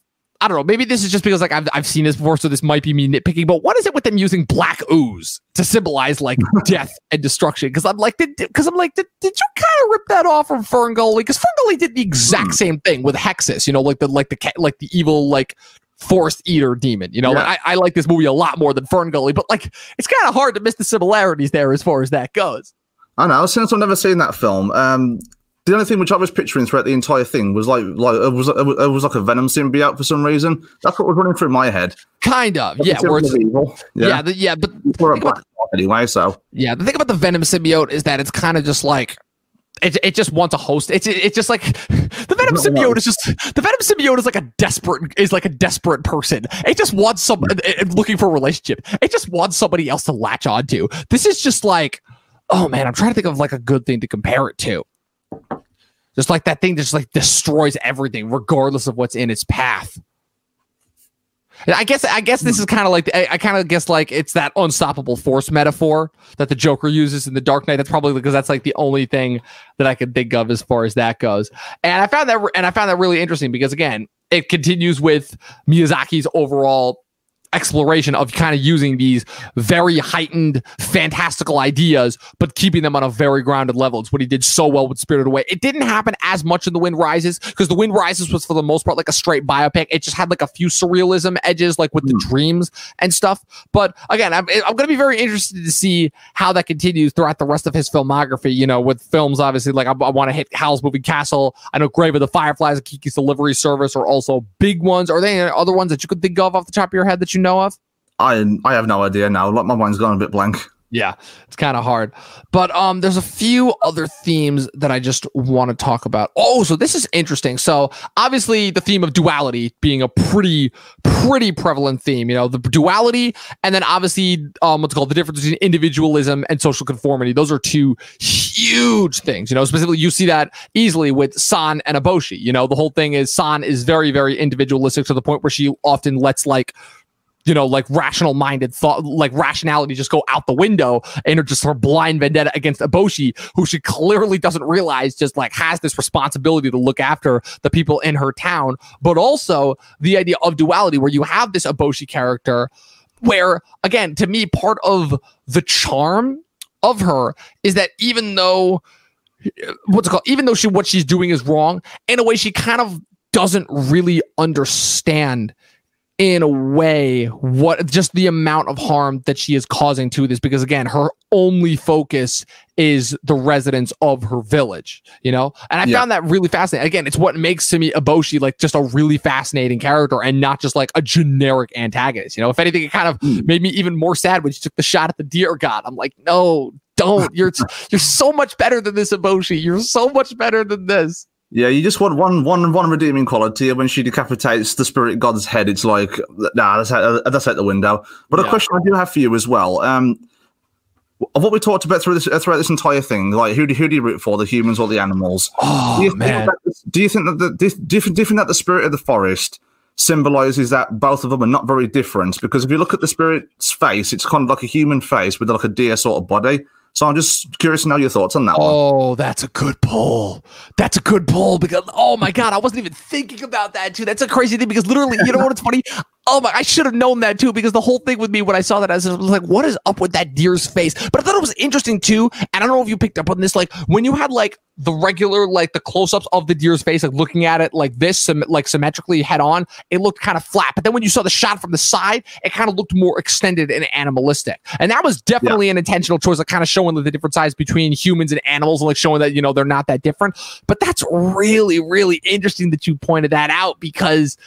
I don't know. Maybe this is just because like I've, I've seen this before, so this might be me nitpicking. But what is it with them using black ooze to symbolize like death and destruction? Because I'm like, because I'm like, did, did you kind of rip that off from Ferngully? Because Ferngully did the exact same thing with Hexxus. You know, like the like the like the evil like forest eater demon. You know, yeah. like, I, I like this movie a lot more than Ferngully, but like it's kind of hard to miss the similarities there as far as that goes. I know. Since I've never seen that film, um, the only thing which I was picturing throughout the entire thing was like like it was it was like a venom symbiote for some reason. That's what was running through my head. Kind of, yeah. Evil. yeah, yeah, the, yeah, but anyway. So yeah, the thing about the venom symbiote is that it's kind of just like it, it just wants a host. It's it's just like the Venom symbiote is just the Venom symbiote is like a desperate is like a desperate person. It just wants some eh, eh, looking for a relationship. It just wants somebody else to latch onto. This is just like, oh man, I'm trying to think of like a good thing to compare it to. Just like that thing just like destroys everything regardless of what's in its path. I guess I guess this is kind of like I, I kind of guess like it's that unstoppable force metaphor that the Joker uses in the Dark Knight. That's probably because that's like the only thing that I could think of as far as that goes. And I found that and I found that really interesting because again, it continues with Miyazaki's overall exploration of kind of using these very heightened, fantastical ideas, but keeping them on a very grounded level. It's what he did so well with Spirited Away. It didn't happen as much in The Wind Rises because The Wind Rises was for the most part like a straight biopic. It just had like a few surrealism edges, like with mm. the hmm. dreams and stuff. But again, I'm, I'm going to be very interested to see how that continues throughout the rest of his filmography. You know, with films, obviously, like I, I want to hit Howl's Moving Castle. I know Grave of the Fireflies and Kiki's Delivery Service are also big ones. Are there other ones that you could think of off the top of your head that you know of? I I have no idea now. Like my mind's gone a bit blank. Yeah, it's kind of hard. But um there's a few other themes that I just want to talk about. Oh, so this is interesting. So, obviously the theme of duality being a pretty pretty prevalent theme, you know, the duality and then obviously um what's called the difference between individualism and social conformity. Those are two huge things, you know, specifically you see that easily with San and Eboshi. You know, the whole thing is San is very very individualistic to the point where she often lets like you know, like rational minded thought, like rationality just go out the window and are just her blind vendetta against Eboshi, who she clearly doesn't realize just like has this responsibility to look after the people in her town. But also the idea of duality where you have this Eboshi character where, again, to me, part of the charm of her is that even though what's it called, even though she what she's doing is wrong, in a way she kind of doesn't really understand in a way what just the amount of harm that she is causing to this because again her only focus is the residents of her village you know? And i yeah. found that really fascinating. Again it's what makes to me eboshi like just a really fascinating character and not just like a generic antagonist you know? If anything it kind of mm. made me even more sad when she took the shot at the deer god. I'm like no don't. You're you're so much better than this eboshi you're so much better than this yeah, you just want one, one, one redeeming quality. And when she decapitates the spirit god's head, it's like, nah, that's out, that's out the window. But yeah. a question I do have for you as well. Um, of what we talked about through this, throughout this entire thing, like who do, who do you root for, the humans or the animals? Oh do you man! That, do you think that the do you, do you think that the spirit of the forest symbolizes that both of them are not very different? Because if you look at the spirit's face, it's kind of like a human face with like a deer sort of body. So I'm just curious to know your thoughts on that oh, one. that's a good pull. That's a good pull because oh my god, I wasn't even thinking about that too. That's a crazy thing because literally, you know what? It's funny? Oh my, I should have known that too because the whole thing with me when I saw that I was like, what is up with that deer's face? But I thought it was interesting too. And I don't know if you picked up on this, like when you had like the regular, like the close-ups of the deer's face, like looking at it like this, like symmetrically head on, it looked kind of flat. But then when you saw the shot from the side, it kind of looked more extended and animalistic. And that was definitely yeah. an intentional choice, like kind of showing the different size between humans and animals, and like showing that you know they're not that different. But that's really, really interesting that you pointed that out because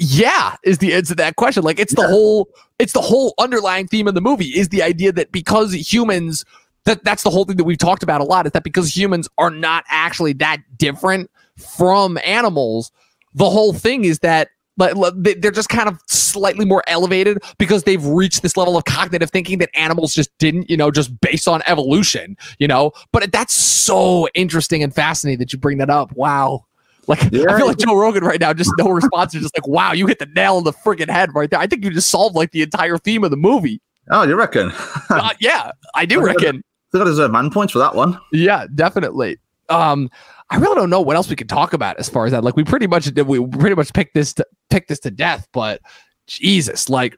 yeah is the answer to that question like it's yeah. the whole it's the whole underlying theme of the movie is the idea that because humans that that's the whole thing that we've talked about a lot is that because humans are not actually that different from animals the whole thing is that but they're just kind of slightly more elevated because they've reached this level of cognitive thinking that animals just didn't, you know, just based on evolution, you know. But that's so interesting and fascinating that you bring that up. Wow. Like yeah. I feel like Joe Rogan right now, just no response. Is just like, wow, you hit the nail on the freaking head right there. I think you just solved like the entire theme of the movie. Oh, you reckon? uh, yeah, I do reckon. I think I deserve man points for that one. Yeah, definitely. Um, I really don't know what else we could talk about as far as that. Like we pretty much did. We pretty much picked this to pick this to death. But Jesus, like,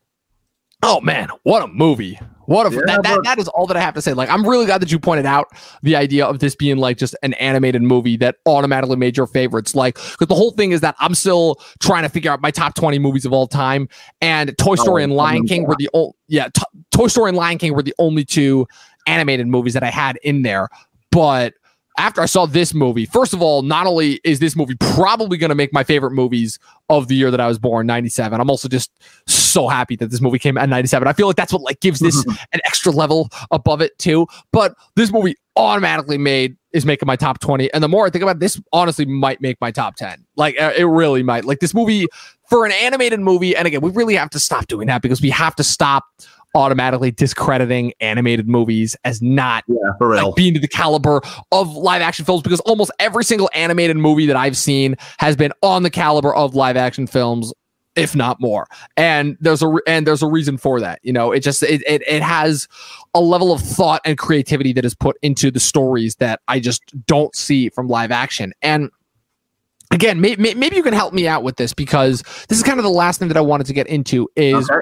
oh man, what a movie! What a yeah, that, that, that is all that I have to say. Like, I'm really glad that you pointed out the idea of this being like just an animated movie that automatically made your favorites. Like, because the whole thing is that I'm still trying to figure out my top 20 movies of all time, and Toy Story oh, and Lion King were the only yeah, t- Toy Story and Lion King were the only two animated movies that I had in there, but after I saw this movie, first of all, not only is this movie probably going to make my favorite movies of the year that I was born, 97, I'm also just so happy that this movie came at 97. I feel like that's what like gives this an extra level above it too. But this movie automatically made is making my top 20. And the more I think about it, this honestly might make my top 10. Like uh, it really might. Like this movie for an animated movie, and again, we really have to stop doing that because we have to stop automatically discrediting animated movies as not yeah. Like being to the caliber of live action films because almost every single animated movie that I've seen has been on the caliber of live action films if not more and there's a and there's a reason for that you know it just it, it, it has a level of thought and creativity that is put into the stories that i just don't see from live action and again may, may, maybe you can help me out with this because this is kind of the last thing that i wanted to get into is okay.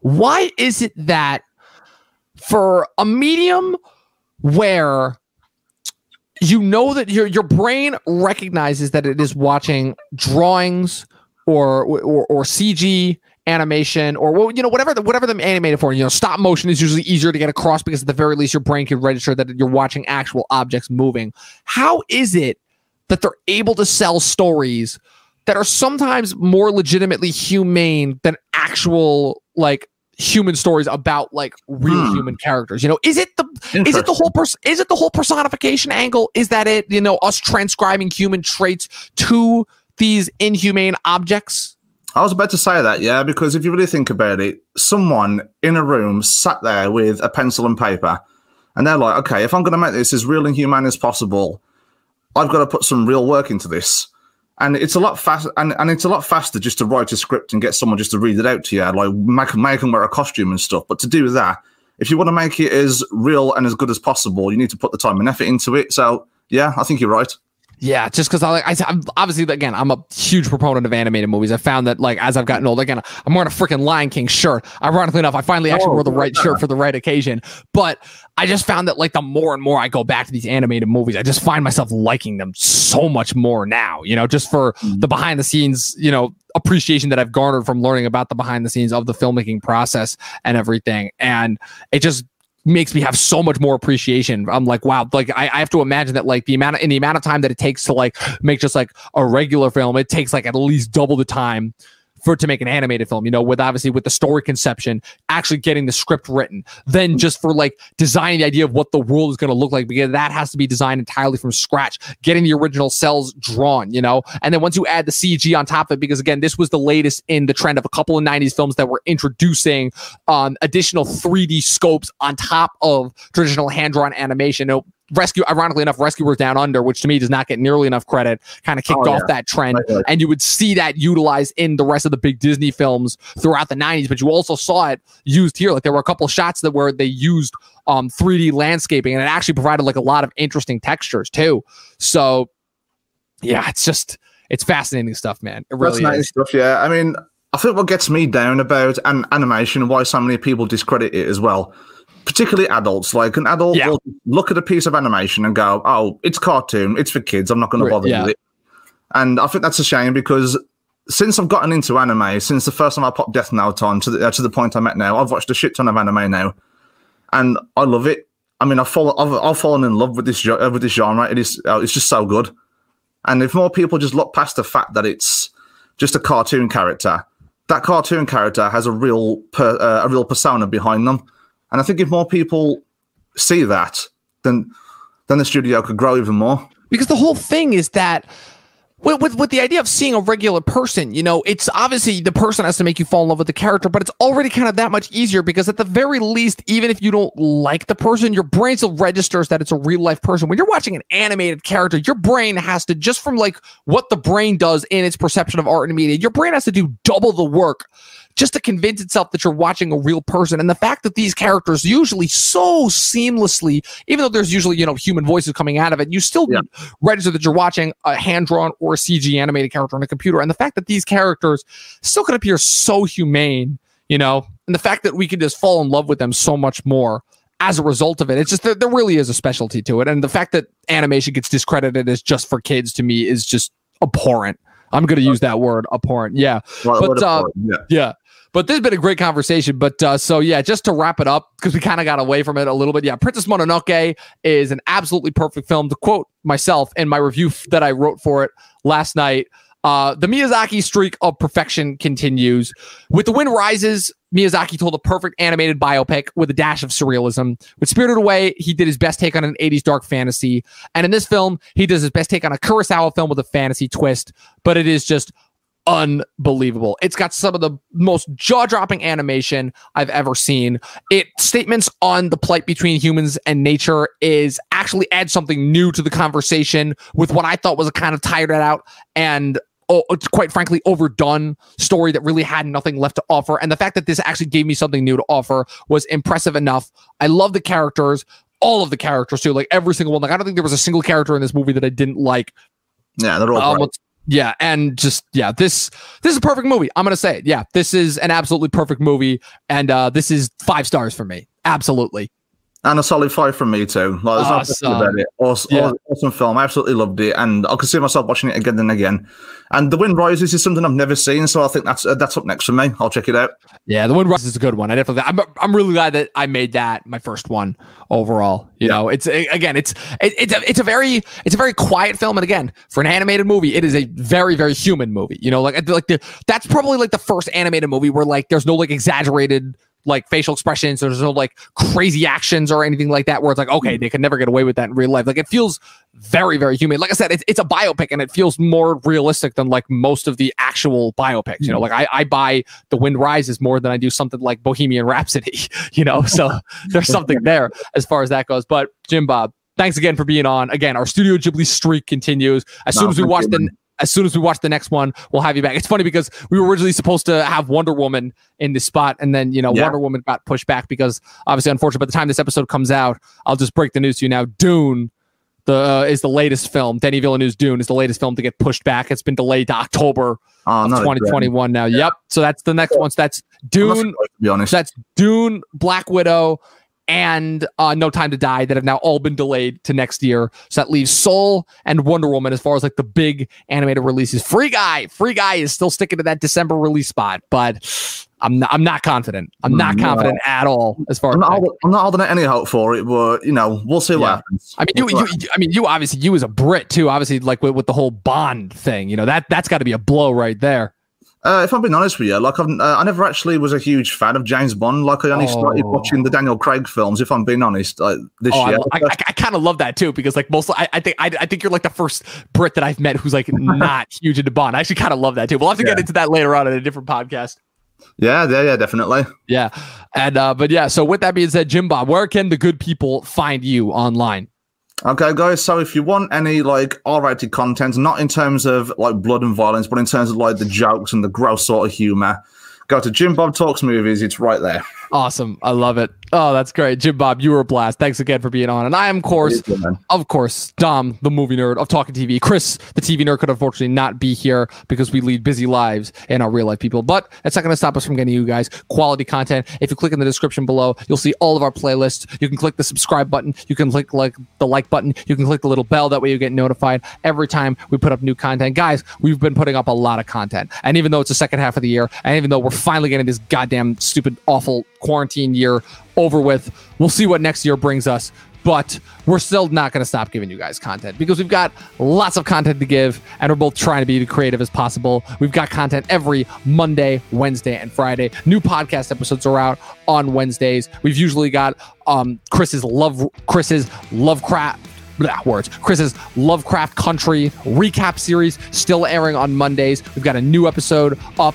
Why is it that for a medium where you know that your your brain recognizes that it is watching drawings or or, or CG animation or you know whatever the, whatever the animated for you know stop motion is usually easier to get across because at the very least your brain can register that you're watching actual objects moving. How is it that they're able to sell stories that are sometimes more legitimately humane than actual like human stories about like real hmm. human characters you know? Is it the is it the whole person is it the whole personification angle? Is that it you know us transcribing human traits to these inhumane objects? I was about to say that, yeah, because if you really think about it, someone in a room sat there with a pencil and paper, and they're like, okay, if I'm going to make this as real and humane as possible, I've got to put some real work into this and it's a lot fast and, and it's a lot faster just to write a script and get someone just to read it out to you like make, make them wear a costume and stuff. But to do that if you want to make it as real and as good as possible you need to put the time and effort into it. So yeah i think you're right yeah, just because I like, I, am obviously again, I'm a huge proponent of animated movies. I found that like as I've gotten older, again, I'm wearing a freaking Lion King shirt. Ironically enough, I finally actually oh, wore the right yeah. shirt for the right occasion. But I just found that like the more and more I go back to these animated movies, I just find myself liking them so much more now. You know, just for mm-hmm. the behind the scenes, you know, appreciation that I've garnered from learning about the behind the scenes of the filmmaking process and everything. And it just makes me have so much more appreciation. I'm like, wow, like I, I, have to imagine that like the amount of, in the amount of time that it takes to like make just like a regular film, it takes like at least double the time for to make an animated film, you know, with obviously with the story conception, actually getting the script written, then just for like designing the idea of what the world is going to look like, because that has to be designed entirely from scratch, getting the original cells drawn, you know, and then once you add the CG on top of it, because again, this was the latest in the trend of a couple of 90s films that were introducing um, additional 3D scopes on top of traditional hand drawn animation. You know, Rescue, ironically enough, Rescuers Down Under, which to me does not get nearly enough credit, kind of kicked Oh, off yeah. that trend. Right, right. And you would see that utilized in the rest of the big Disney films throughout the 90s, but you also saw it used here. Like there were a couple shots that where they used um 3D landscaping and it actually provided like a lot of interesting textures too. So yeah, it's just it's fascinating stuff, man. It really Fascinating is. stuff. Yeah, I mean, I think what gets me down about an animation and why so many people discredit it as well, particularly adults. Like an adult Yeah. will look at a piece of animation and go, "Oh, it's cartoon. It's for kids. I'm not going to bother yeah. with it." And I think that's a shame because since I've gotten into anime, since the first time I popped Death Note on to the, uh, to the point I'm at now, I've watched a shit ton of anime now, and I love it. I mean, I've fallen, I've, I've fallen in love with this uh, with this genre. It is, uh, it's just so good. And if more people just look past the fact that it's just a cartoon character, that cartoon character has a real per, uh, a real persona behind them. And I think if more people see that, then then the studio could grow even more. because the whole thing is that with, with with the idea of seeing a regular person, you know, it's obviously the person has to make you fall in love with the character, but it's already kind of that much easier because at the very least, even if you don't like the person, your brain still registers that it's a real life person. When you're watching an animated character, your brain has to just from like what the brain does in its perception of art and media, your brain has to do double the work just to convince itself that you're watching a real person. And the fact that these characters usually so seamlessly, even though there's usually, you know, human voices coming out of it, you still Yeah. register that you're watching a hand drawn or CG animated character on a computer. And the fact that these characters still can appear so humane, you know, and the fact that we can just fall in love with them so much more as a result of it. It's just that there really is a specialty to it. And the fact that animation gets discredited as just for kids to me is just abhorrent. I'm going to use that word abhorrent. Yeah. Well, But, uh, point, yeah. Yeah. But this has been a great conversation. But uh, so yeah, just to wrap it up, because we kind of got away from it a little bit. Yeah, Princess Mononoke is an absolutely perfect film. To quote myself in my review f- that I wrote for it last night, uh, the Miyazaki streak of perfection continues. With The Wind Rises, Miyazaki told a perfect animated biopic with a dash of surrealism. With Spirited Away, he did his best take on an 80s dark fantasy. And in this film, he does his best take on a Kurosawa film with a fantasy twist. But it is just unbelievable. It's got some of the most jaw-dropping animation I've ever seen. It statements on the plight between humans and nature is actually add something new to the conversation with what I thought was a kind of tired out and oh, it's quite frankly overdone story that really had nothing left to offer. And the fact that this actually gave me something new to offer was impressive enough. I love the characters. All of the characters too, like every single one. Like I don't think there was a single character in this movie that I didn't like. Yeah, they're all Um. Yeah, and just yeah, this this is a perfect movie. I'm gonna say it. Yeah, this is an absolutely perfect movie, and uh, this is five stars for me. Absolutely. And a solid five from me too. Like, there's no question Awesome. about it. Awesome, Yeah. awesome film. I absolutely loved it, and I could see myself watching it again and again. And The Wind Rises is something I've never seen, so I think that's uh, that's up next for me. I'll check it out. Yeah, the Wind Rises is a good one. I definitely, I'm, I'm really glad that I made that my first one overall. You Yeah. know, it's again, it's it, it's a, it's a very it's a very quiet film, and again, for an animated movie, it is a very very human movie. You know, like like the that's probably like the first animated movie where like there's no like exaggerated like facial expressions, there's no like crazy actions or anything like that. Where it's like, okay, they could never get away with that in real life. Like it feels very very human. Like I said, it's it's a biopic, and it feels more realistic than like most of the actual biopics. You know, like I I buy The Wind Rises more than I do something like Bohemian Rhapsody. You know, so there's something there as far as that goes. But Jimbob, thanks again for being on. Again, our Studio Ghibli streak continues. As No, soon as we watch the. As soon as we watch the next one, we'll have you back. It's funny because we were originally supposed to have Wonder Woman in this spot, and then you know Yeah. Wonder Woman got pushed back because obviously, unfortunately, by the time this episode comes out, I'll just break the news to you now. Dune. The, uh, is the latest film. Denis Villeneuve's Dune is the latest film to get pushed back. It's been delayed to October Oh, of 2021 now. Yep. So that's the next one. So that's Dune, be honest. that's Dune, Black Widow, and uh, No Time to Die that have now all been delayed to next year. So that leaves Soul and Wonder Woman as far as like the big animated releases. Free Guy, Free Guy is still sticking to that December release spot, but I'm not, I'm not confident. I'm not No. confident at all as far I'm as not, holding, I'm not holding any hope for it, but you know, we'll see what happens. I mean, you, We'll see you, I mean, you obviously, you as a Brit too, obviously, like with, with the whole Bond thing, you know, that that's got to be a blow right there. Uh, if I'm being honest with you, like I've, uh, I never actually was a huge fan of James Bond. Like I only started Oh. watching the Daniel Craig films. If I'm being honest, like this Oh, year. I, I, I kind of love that too because like most, I, I think I, I think you're like the first Brit that I've met who's like not huge into Bond. I actually kind of love that too. We'll have to get into that later on in a different podcast. yeah, yeah, yeah, definitely. Yeah, and uh, but yeah. So with that being said, Jimbob, where can the good people find you online? Okay, guys. So if you want any like R-rated content, not in terms of like blood and violence, but in terms of like the jokes and the gross sort of humor, go to Jimbob Talks Movies. It's right there. Awesome. I love it. Oh, that's great. Jimbob, you were a blast. Thanks again for being on. And I am, of course, of course, Dom, the movie nerd of Talkin' TV. Chris, the TV nerd, could unfortunately not be here because we lead busy lives and are real life people. But it's not going to stop us from getting you guys quality content. If you click in the description below, you'll see all of our playlists. You can click the subscribe button. You can click like the like button. You can click the little bell. That way you get notified every time we put up new content. Guys, we've been putting up a lot of content. And even though it's the second half of the year, and even though we're finally getting this goddamn stupid, awful quarantine year over with, we'll see what next year brings us. But we're still not going to stop giving you guys content because we've got lots of content to give, and we're both trying to be as creative as possible. We've got content every Monday, Wednesday, and Friday. New podcast episodes are out on Wednesdays. We've usually got um, Chris's love, Chris's Lovecraft blah, words. Chris's Lovecraft Country recap series still airing on Mondays. We've got a new episode up.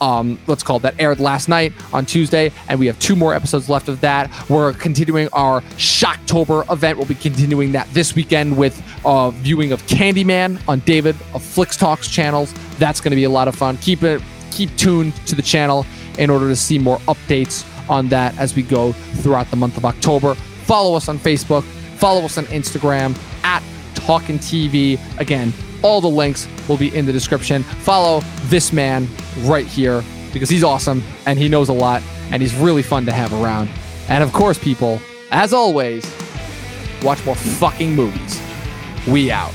Um, let's call it that aired last night on Tuesday, and we have two more episodes left of that. We're continuing our Shocktober event. We'll be continuing that this weekend with uh, viewing of Candyman on David of Flix Talks channels. That's going to be a lot of fun. Keep it, keep tuned to the channel in order to see more updates on that as we go throughout the month of October. Follow us on Facebook. Follow us on Instagram at Talkin' TV. Again, all the links will be in the description. Follow this man right here because he's awesome and he knows a lot and he's really fun to have around. And of course, people, as always, watch more fucking movies. We out.